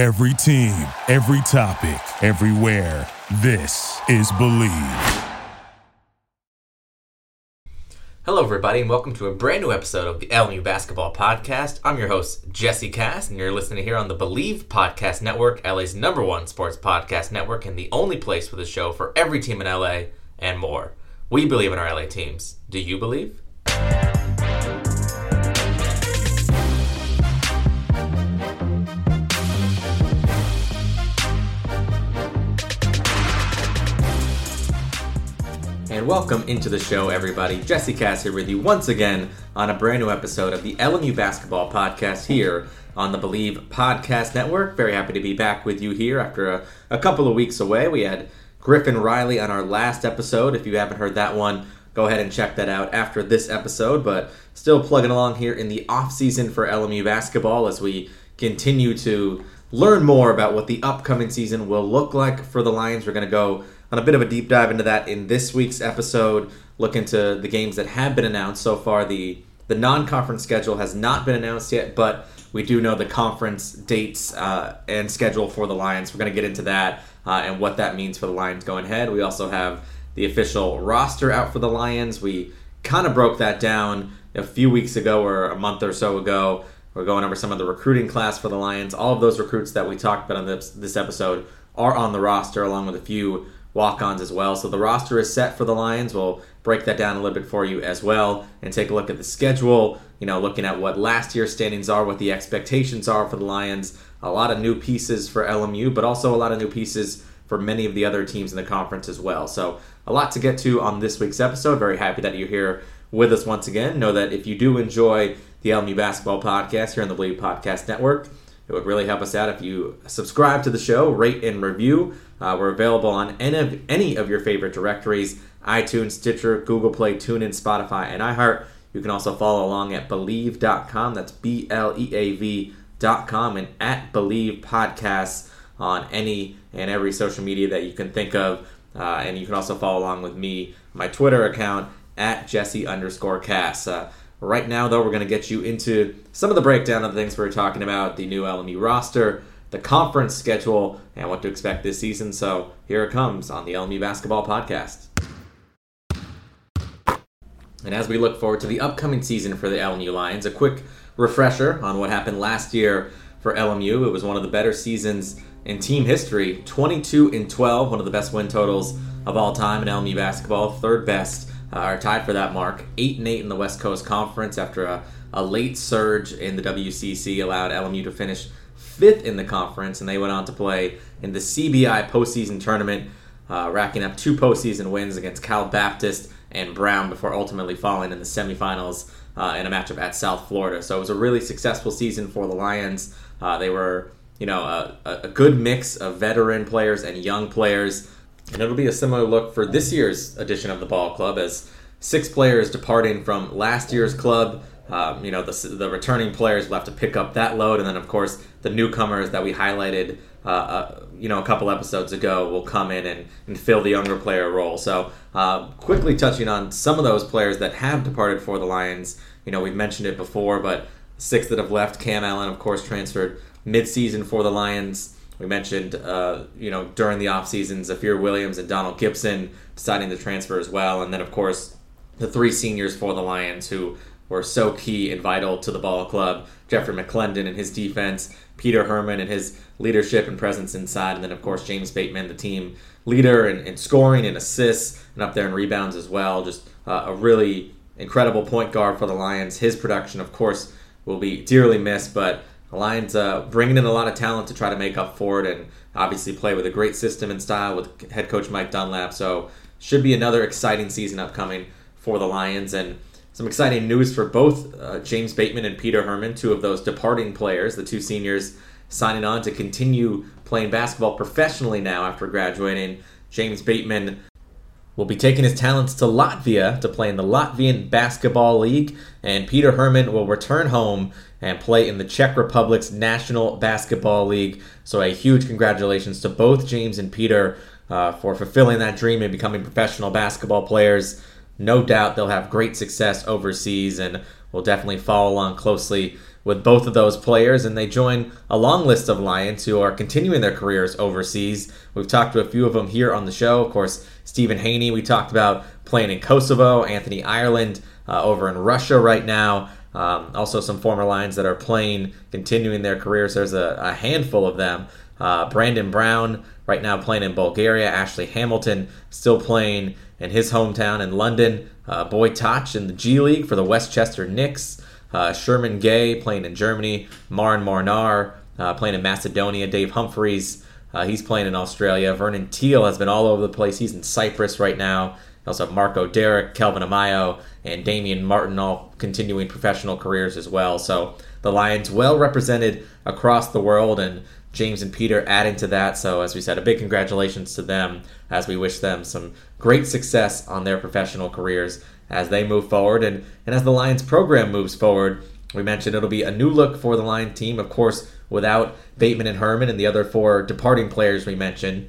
Every team, every topic, everywhere. This is Bleav. Hello, everybody, and welcome to a brand new episode of the LMU Basketball Podcast. I'm your host, Jesse Cass, and you're listening here on the Bleav Podcast Network, LA's number one sports podcast network, and the only place with a show for every team in LA and more. We believe in our LA teams. Do you believe? Welcome into the show, everybody. Jesse Cass here with you once again on a brand new episode of the LMU Basketball Podcast here on the Bleav Podcast Network. Very happy to be back with you here after a, a couple of weeks away. We had Griffin Riley on our last episode. If you haven't heard that one, go ahead and check that out after this episode. But still plugging along here in the off season for LMU basketball as we continue to learn more about what the upcoming season will look like for the Lions. We're going to go on a bit of a deep dive into that in this week's episode. Look into the games that have been announced so far. The the non-conference schedule has not been announced yet, but we do know the conference dates uh, and schedule for the Lions. We're going to get into that uh, and what that means for the Lions going ahead. We also have the official roster out for the Lions. We kind of broke that down a few weeks ago or a month or so ago. We're going over some of the recruiting class for the Lions. All of those recruits that we talked about on this, this episode are on the roster, along with a few walk-ons as well. So the roster is set for the Lions. We'll break that down a little bit for you as well and take a look at the schedule, you know, looking at what last year's standings are, what the expectations are for the Lions. A lot of new pieces for LMU, but also a lot of new pieces for many of the other teams in the conference as well. So a lot to get to on this week's episode. Very happy that you're here with us once again. Know that if you do enjoy the LMU Basketball Podcast here on the Bleav Podcast Network, it would really help us out if you subscribe to the show, rate and review. Uh, we're available on any of, any of your favorite directories iTunes, Stitcher, Google Play, TuneIn, Spotify, and iHeart. You can also follow along at Bleav.com. That's B L E A V.com and at Bleav Podcasts on any and every social media that you can think of. Uh, and you can also follow along with me, my Twitter account at Jesse underscore Cass. Uh, Right now, though, we're going to get you into some of the breakdown of the things we are talking about the new LMU roster, the conference schedule, and what to expect this season. So here it comes on the LMU Basketball Podcast. And as we look forward to the upcoming season for the LMU Lions, a quick refresher on what happened last year for LMU. It was one of the better seasons in team history 22 and 12, one of the best win totals of all time in LMU basketball, third best uh, are tied for that mark. Eight and eight in the West Coast Conference after a, a late surge in the WCC allowed LMU to finish fifth in the conference, and they went on to play in the CBI postseason tournament, uh, racking up two postseason wins against Cal Baptist and Brown before ultimately falling in the semifinals uh, in a matchup at South Florida. So it was a really successful season for the Lions. Uh, they were, you know, a, a good mix of veteran players and young players. And it'll be a similar look for this year's edition of the Ball Club as six players departing from last year's club. Um, you know, the, the returning players will have to pick up that load. And then, of course, the newcomers that we highlighted, uh, uh, you know, a couple episodes ago will come in and, and fill the younger player role. So, uh, quickly touching on some of those players that have departed for the Lions. You know, we've mentioned it before, but six that have left. Cam Allen, of course, transferred midseason for the Lions. We mentioned, uh, you know, during the off season, Zafir Williams and Donald Gibson deciding to transfer as well, and then of course the three seniors for the Lions who were so key and vital to the ball club: Jeffrey McClendon and his defense, Peter Herman and his leadership and presence inside, and then of course James Batemon, the team leader in, in scoring and assists, and up there in rebounds as well. Just uh, a really incredible point guard for the Lions. His production, of course, will be dearly missed, but the Lions uh, bringing in a lot of talent to try to make up for it, and obviously play with a great system and style with head coach Mike Dunlap. So should be another exciting season upcoming for the Lions, and some exciting news for both uh, James Batemon and Peter Herman, two of those departing players, the two seniors signing on to continue playing basketball professionally now after graduating. James Batemon will be taking his talents to Latvia to play in the Latvian Basketball League, and Peter Herman will return home and play in the Czech Republic's National Basketball League. So, a huge congratulations to both James and Peter uh, for fulfilling that dream and becoming professional basketball players. No doubt they'll have great success overseas, and we'll definitely follow along closely with both of those players, and they join a long list of Lions who are continuing their careers overseas. We've talked to a few of them here on the show. Of course, Stephen Haney, we talked about playing in Kosovo, Anthony Ireland uh, over in Russia right now. Um, also, some former Lions that are playing, continuing their careers. There's a, a handful of them. Uh, Brandon Brown, right now playing in Bulgaria. Ashley Hamilton, still playing in his hometown in London. Uh, Boy Toch in the G League for the Westchester Knicks. Uh, Sherman Gay playing in Germany. Marin Marnar uh, playing in Macedonia. Dave Humphreys, uh, he's playing in Australia. Vernon Teel has been all over the place. He's in Cyprus right now. also have Marco Derrick, Kelvin Amayo, and Damian Martin all continuing professional careers as well. So the Lions well represented across the world and James and Peter adding to that. So, as we said, a big congratulations to them as we wish them some great success on their professional careers as they move forward. And, and as the Lions program moves forward, we mentioned it'll be a new look for the Lion team, of course, without Batemon and Herman and the other four departing players we mentioned,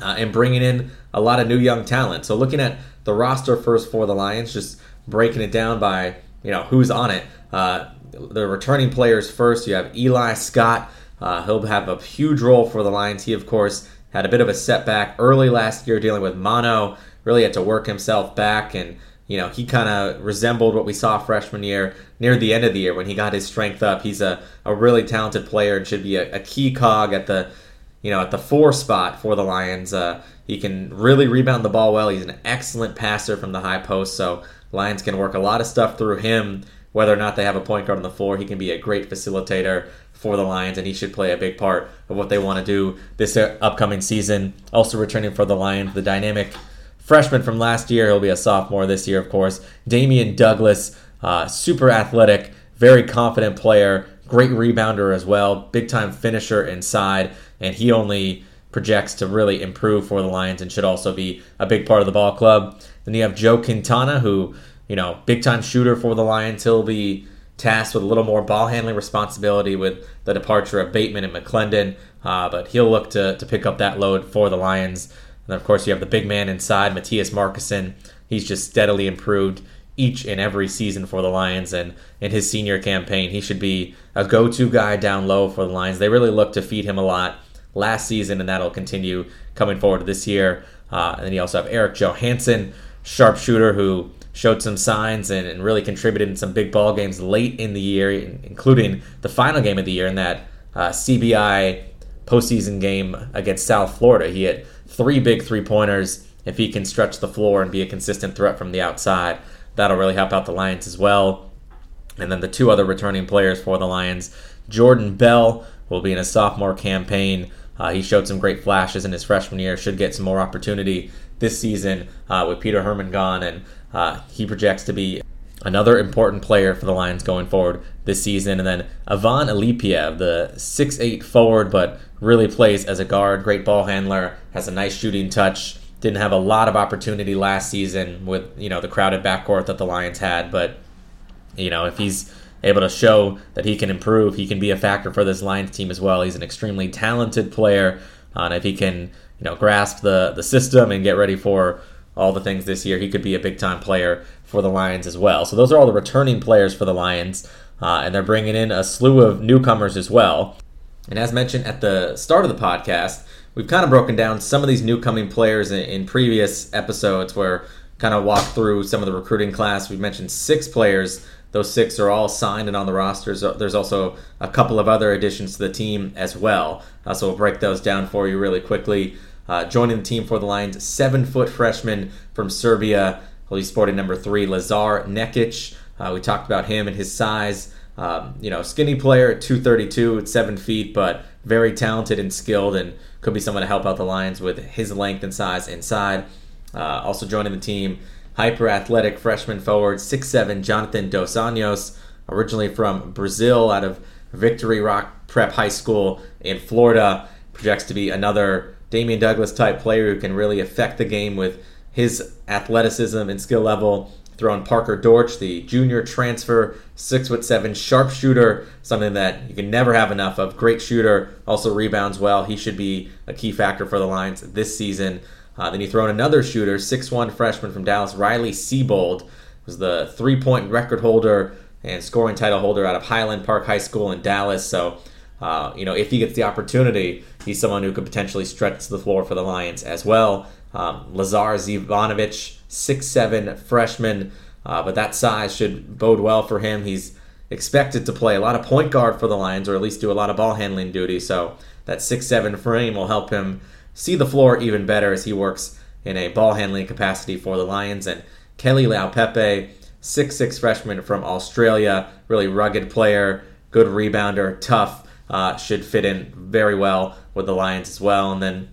uh, and bringing in a lot of new young talent. So, looking at the roster first for the Lions, just breaking it down by you know who's on it. Uh, the returning players first. You have Eli Scott uh, he'll have a huge role for the Lions. He, of course, had a bit of a setback early last year dealing with mono. Really had to work himself back, and you know he kind of resembled what we saw freshman year near the end of the year when he got his strength up. He's a, a really talented player and should be a, a key cog at the you know at the four spot for the Lions. Uh, he can really rebound the ball well. He's an excellent passer from the high post, so Lions can work a lot of stuff through him. Whether or not they have a point guard on the floor, he can be a great facilitator for the Lions, and he should play a big part of what they want to do this upcoming season. Also returning for the Lions, the dynamic freshman from last year. He'll be a sophomore this year, of course. Dameane Douglas, uh, super athletic, very confident player, great rebounder as well, big time finisher inside, and he only projects to really improve for the Lions and should also be a big part of the ball club. Then you have Joe Quintana, who, you know, big time shooter for the Lions. He'll be tasked with a little more ball handling responsibility with the departure of Batemon and McClendon, uh, but he'll look to, to pick up that load for the Lions. And of course, you have the big man inside, Mattias Markusson. He's just steadily improved each and every season for the Lions, and in his senior campaign, he should be a go to guy down low for the Lions. They really look to feed him a lot last season, and that'll continue coming forward this year. Uh, and then you also have Erik Johansson, sharpshooter, who showed some signs and, and, really contributed in some big ball games late in the year, including the final game of the year in that uh, CBI postseason game against South Florida. He had three big three pointers. If he can stretch the floor and be a consistent threat from the outside, that'll really help out the Lions as well. And then the two other returning players for the Lions, Jordan Bell will be in a sophomore campaign. Uh, he showed some great flashes in his freshman year. Should get some more opportunity this season uh, with Peter Herman gone and uh, he projects to be another important player for the Lions going forward this season. And then Ivan Alipiev, the six-eight forward, but really plays as a guard, great ball handler, has a nice shooting touch. Didn't have a lot of opportunity last season with you know the crowded backcourt that the Lions had, but you know if he's able to show that he can improve, he can be a factor for this Lions team as well. He's an extremely talented player, uh, and if he can you know grasp the the system and get ready for all the things this year. He could be a big time player for the Lions as well. So those are all the returning players for the Lions, uh, and they're bringing in a slew of newcomers as well. And as mentioned at the start of the podcast, we've kind of broken down some of these newcoming players in, in previous episodes where kind of walked through some of the recruiting class. We mentioned six players. Those six are all signed and on the rosters. There's also a couple of other additions to the team as well. Uh, so we'll break those down for you really quickly. Uh, joining the team for the Lions, seven foot freshman from Serbia. He's sporting number three, Lazar Nekic. Uh, we talked about him and his size. Um, you know, skinny player at 232 at seven feet, but very talented and skilled, and could be someone to help out the Lions with his length and size inside. Uh, also joining the team, hyper athletic freshman forward, six seven Jonathan Dos Anjos, originally from Brazil, out of Victory Rock Prep High School in Florida. Projects to be another Dameane Douglas type player who can really affect the game with his athleticism and skill level. Throwing Parker Dortch, the junior transfer, six foot seven sharpshooter, something that you can never have enough of. Great shooter, also rebounds well. He should be a key factor for the Lions this season. Uh, then you throw in another shooter, six one freshman from Dallas, Riley Seabold, was the three point record holder and scoring title holder out of Highland Park High School in Dallas. So, uh, you know, if he gets the opportunity, he's someone who could potentially stretch the floor for the Lions as well. Um, Lazar Zivanovic, six seven freshman, uh, but that size should bode well for him. He's expected to play a lot of point guard for the Lions, or at least do a lot of ball handling duty. So that six seven frame will help him see the floor even better as he works in a ball handling capacity for the Lions. And Keli Leaupepe, six six freshman from Australia, really rugged player, good rebounder, tough. Uh, should fit in very well with the Lions as well. And then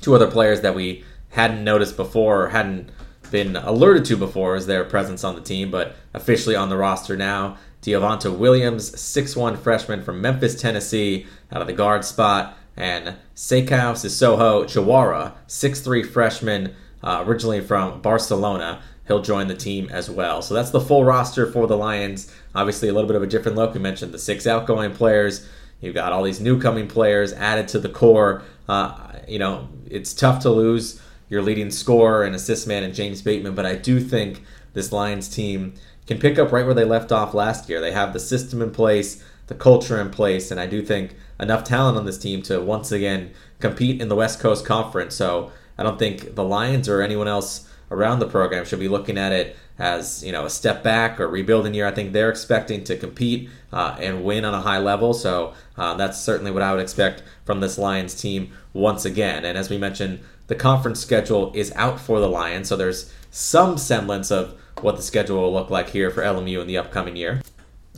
two other players that we hadn't noticed before or hadn't been alerted to before is their presence on the team, but officially on the roster now. Diavonta Williams, 6'1 freshman from Memphis, Tennessee, out of the guard spot, and Sekou Sissoko Chawara, 6'3 freshman, uh, originally from Barcelona. He'll join the team as well. So that's the full roster for the Lions. Obviously, a little bit of a different look. We mentioned the six outgoing players. You've got all these new coming players added to the core. Uh, you know, it's tough to lose your leading scorer and assist man and James Batemon, but I do think this Lions team can pick up right where they left off last year. They have the system in place, the culture in place, and I do think enough talent on this team to once again compete in the West Coast Conference. So I don't think the Lions or anyone else around the program should be looking at it as you know a step back or rebuilding year. I think they're expecting to compete uh, and win on a high level. So uh, that's certainly what I would expect from this Lions team once again. And as we mentioned, the conference schedule is out for the Lions, so there's some semblance of what the schedule will look like here for LMU in the upcoming year.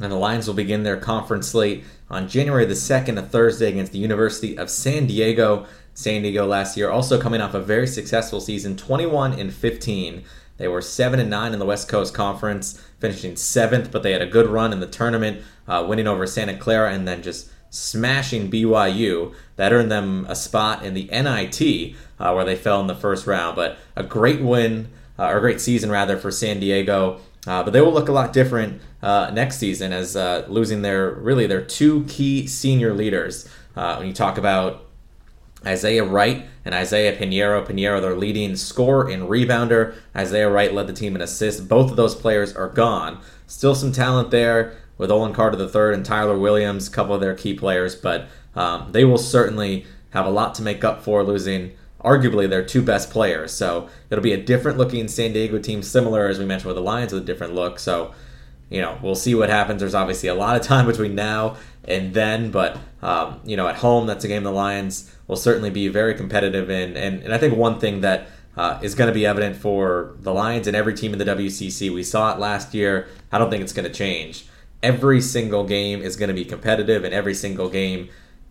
And the Lions will begin their conference slate on January the 2nd, a Thursday, against the University of San Diego. San Diego last year also coming off a very successful season, 21 and 15. They were 7 and 9 in the West Coast Conference, finishing 7th, but they had a good run in the tournament, uh, winning over Santa Clara and then just smashing BYU. That earned them a spot in the NIT, uh, where they fell in the first round. But a great win uh, or a great season rather for San Diego. Uh, but they will look a lot different uh, next season as uh, losing their really their two key senior leaders. Uh, when you talk about Isaiah Wright and Isaiah Pineiro, Pineiro their leading scorer and rebounder. Isaiah Wright led the team in assists. Both of those players are gone. Still some talent there with Olin Carter III and Tyler Williams, a couple of their key players, but um, they will certainly have a lot to make up for losing arguably their two best players. So it'll be a different looking San Diego team, similar as we mentioned with the Lions with a different look. So, you know, we'll see what happens. There's obviously a lot of time between now and then, but um, you know, at home, that's a game the Lions will certainly be very competitive in. And, and I think one thing that uh, is going to be evident for the Lions and every team in the WCC. We saw it last year. I don't think it's going to change. Every single game is going to be competitive, and every single game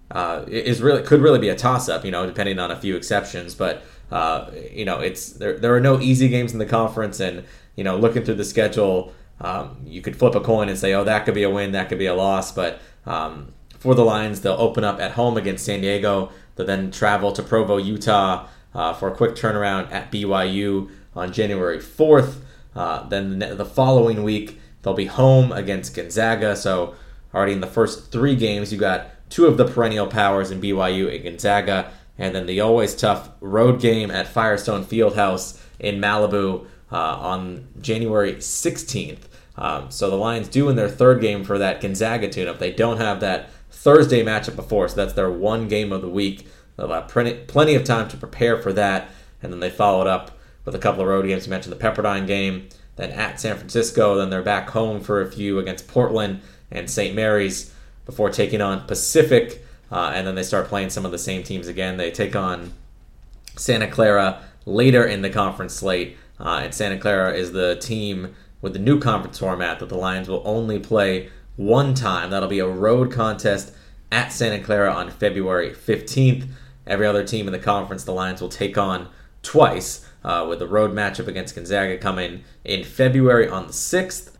uh, is really could really be a toss up, you know, depending on a few exceptions. But uh, you know, it's there. There are no easy games in the conference, and you know, looking through the schedule, um, you could flip a coin and say, oh, that could be a win, that could be a loss. But um, for the Lions, they'll open up at home against San Diego. They'll then travel to Provo, Utah, uh, for a quick turnaround at BYU on January fourth. Uh, then the following week, they'll be home against Gonzaga. So already in the first three games, you got two of the perennial powers in BYU and Gonzaga, and then the always tough road game at Firestone Fieldhouse in Malibu uh, on January 16th. Um, so the Lions do in their third game for that Gonzaga tune-up. They don't have that Thursday matchup before, so that's their one game of the week. They'll have plenty of time to prepare for that, and then they followed up with a couple of road games. You mentioned the Pepperdine game, then at San Francisco, then they're back home for a few against Portland and St. Mary's before taking on Pacific, uh, and then they start playing some of the same teams again. They take on Santa Clara later in the conference slate, uh, and Santa Clara is the team with the new conference format that the Lions will only play one time. That'll be a road contest at Santa Clara on February 15th. Every other team in the conference, the Lions will take on twice, uh, with the road matchup against Gonzaga coming in February on the 6th.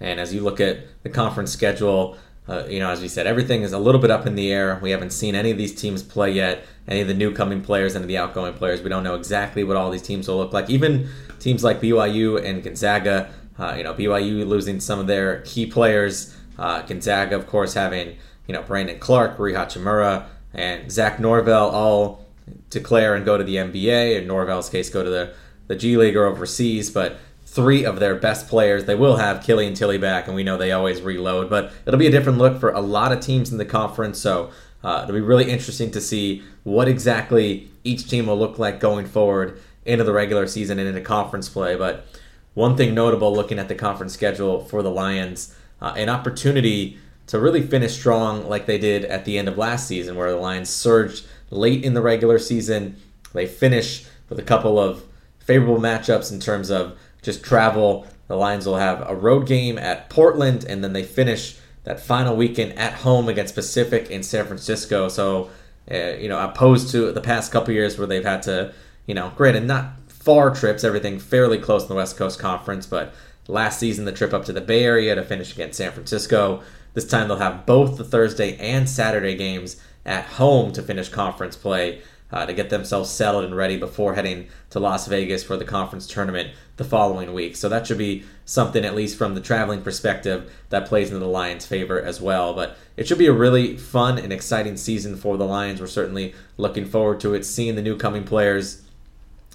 And as you look at the conference schedule, uh, you know, as we said, everything is a little bit up in the air. We haven't seen any of these teams play yet, any of the new coming players, any of the outgoing players. We don't know exactly what all these teams will look like. Even teams like BYU and Gonzaga, uh, you know, BYU losing some of their key players. Uh, Gonzaga, of course, having, you know, Brandon Clarke, Rui Hachimura, and Zach Norvell all declare and go to the NBA. In Norvell's case, go to the, the G League or overseas. But three of their best players. They will have Killian Tillie back, and we know they always reload, but it'll be a different look for a lot of teams in the conference. So uh, it'll be really interesting to see what exactly each team will look like going forward into the regular season and into conference play. But one thing notable looking at the conference schedule for the Lions, uh, an opportunity to really finish strong like they did at the end of last season, where the Lions surged late in the regular season. They finish with a couple of favorable matchups in terms of just travel. The Lions will have a road game at Portland, and then they finish that final weekend at home against Pacific in San Francisco. So, uh, you know, opposed to the past couple years where they've had to, you know, granted not far trips, everything fairly close in the West Coast Conference, but last season the trip up to the Bay Area to finish against San Francisco. This time they'll have both the Thursday and Saturday games at home to finish conference play uh, to get themselves settled and ready before heading to Las Vegas for the conference tournament the following week. So that should be something, at least from the traveling perspective, that plays into the Lions' favor as well. But it should be a really fun and exciting season for the Lions. We're certainly looking forward to it, seeing the new coming players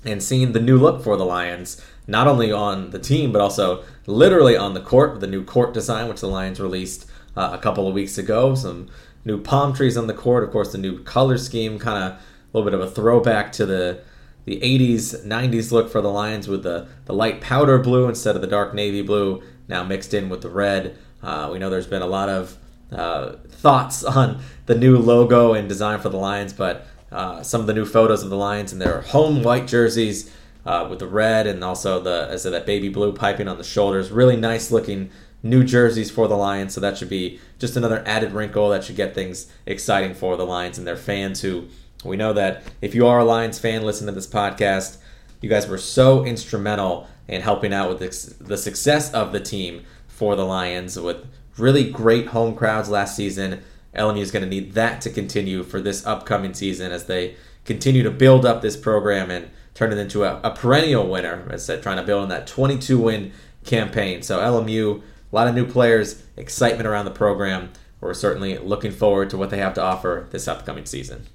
and seeing the new look for the Lions, not only on the team, but also literally on the court with the new court design, which the Lions released uh, a couple of weeks ago. Some new palm trees on the court, of course, the new color scheme kind of a little bit of a throwback to the the 80s 90s look for the lions with the, the light powder blue instead of the dark navy blue now mixed in with the red uh, we know there's been a lot of uh, thoughts on the new logo and design for the lions but uh, some of the new photos of the lions in their home white jerseys uh, with the red and also the as that baby blue piping on the shoulders really nice looking new jerseys for the lions so that should be just another added wrinkle that should get things exciting for the lions and their fans who we know that if you are a Lions fan, listen to this podcast. You guys were so instrumental in helping out with the success of the team for the Lions with really great home crowds last season. LMU is going to need that to continue for this upcoming season as they continue to build up this program and turn it into a, a perennial winner. As I said, trying to build on that 22 win campaign. So LMU, a lot of new players, excitement around the program. We're certainly looking forward to what they have to offer this upcoming season.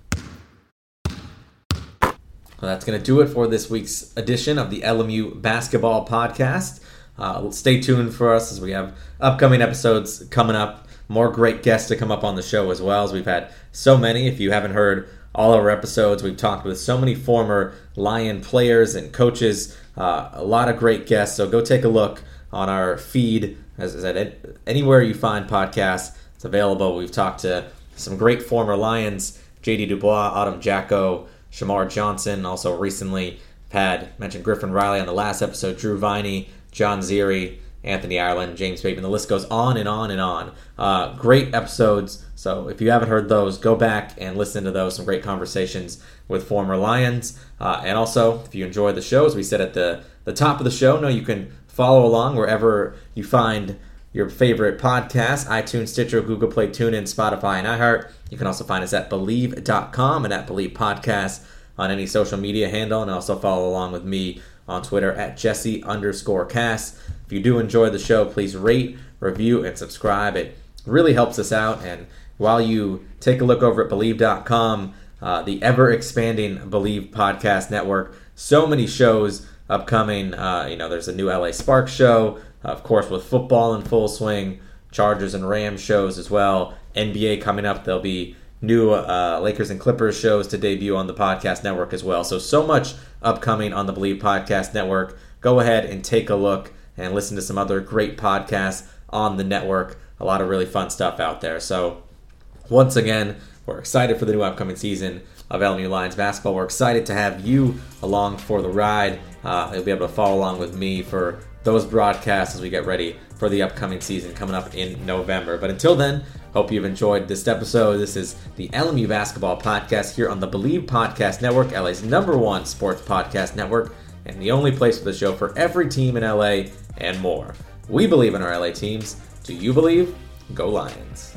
Well, that's going to do it for this week's edition of the LMU Basketball Podcast. Uh, stay tuned for us as we have upcoming episodes coming up. More great guests to come up on the show as well, as we've had so many. If you haven't heard all our episodes, we've talked with so many former Lion players and coaches. Uh, a lot of great guests. So go take a look on our feed. As I said, anywhere you find podcasts, it's available. We've talked to some great former Lions, JD Dubois, Autumn Jacko, Shamar Johnson. Also recently had mentioned Griffin Riley on the last episode, Drew Viney, John Ziri, Anthony Ireland, James Batemon. The list goes on and on and on. Uh, great episodes. So if you haven't heard those, go back and listen to those. Some great conversations with former Lions. Uh, and also, if you enjoy the show, as we said at the, the top of the show, know you can follow along wherever you find your favorite podcast, iTunes, Stitcher, Google Play, TuneIn, Spotify, and iHeart. You can also find us at Bleav.com and at Bleav Podcast on any social media handle, and also follow along with me on Twitter at Jesse underscore Cass. If you do enjoy the show, please rate, review, and subscribe. It really helps us out. And while you take a look over at Bleav.com, uh, the ever expanding Bleav Podcast Network, so many shows upcoming. Uh, you know, there's a new LA Sparks show, of course, with football in full swing, Chargers and Rams shows as well. NBA coming up. There'll be new uh, Lakers and Clippers shows to debut on the podcast network as well. So, so much upcoming on the Bleav Podcast Network. Go ahead and take a look and listen to some other great podcasts on the network. A lot of really fun stuff out there. So, once again, we're excited for the new upcoming season of LMU Lions basketball. We're excited to have you along for the ride. Uh, you'll be able to follow along with me for those broadcasts as we get ready for the upcoming season coming up in November. But until then, hope you've enjoyed this episode. This is the LMU Basketball Podcast here on the Bleav Podcast Network, LA's number one sports podcast network, and the only place for the show for every team in LA and more. We believe in our LA teams. Do you believe? Go Lions.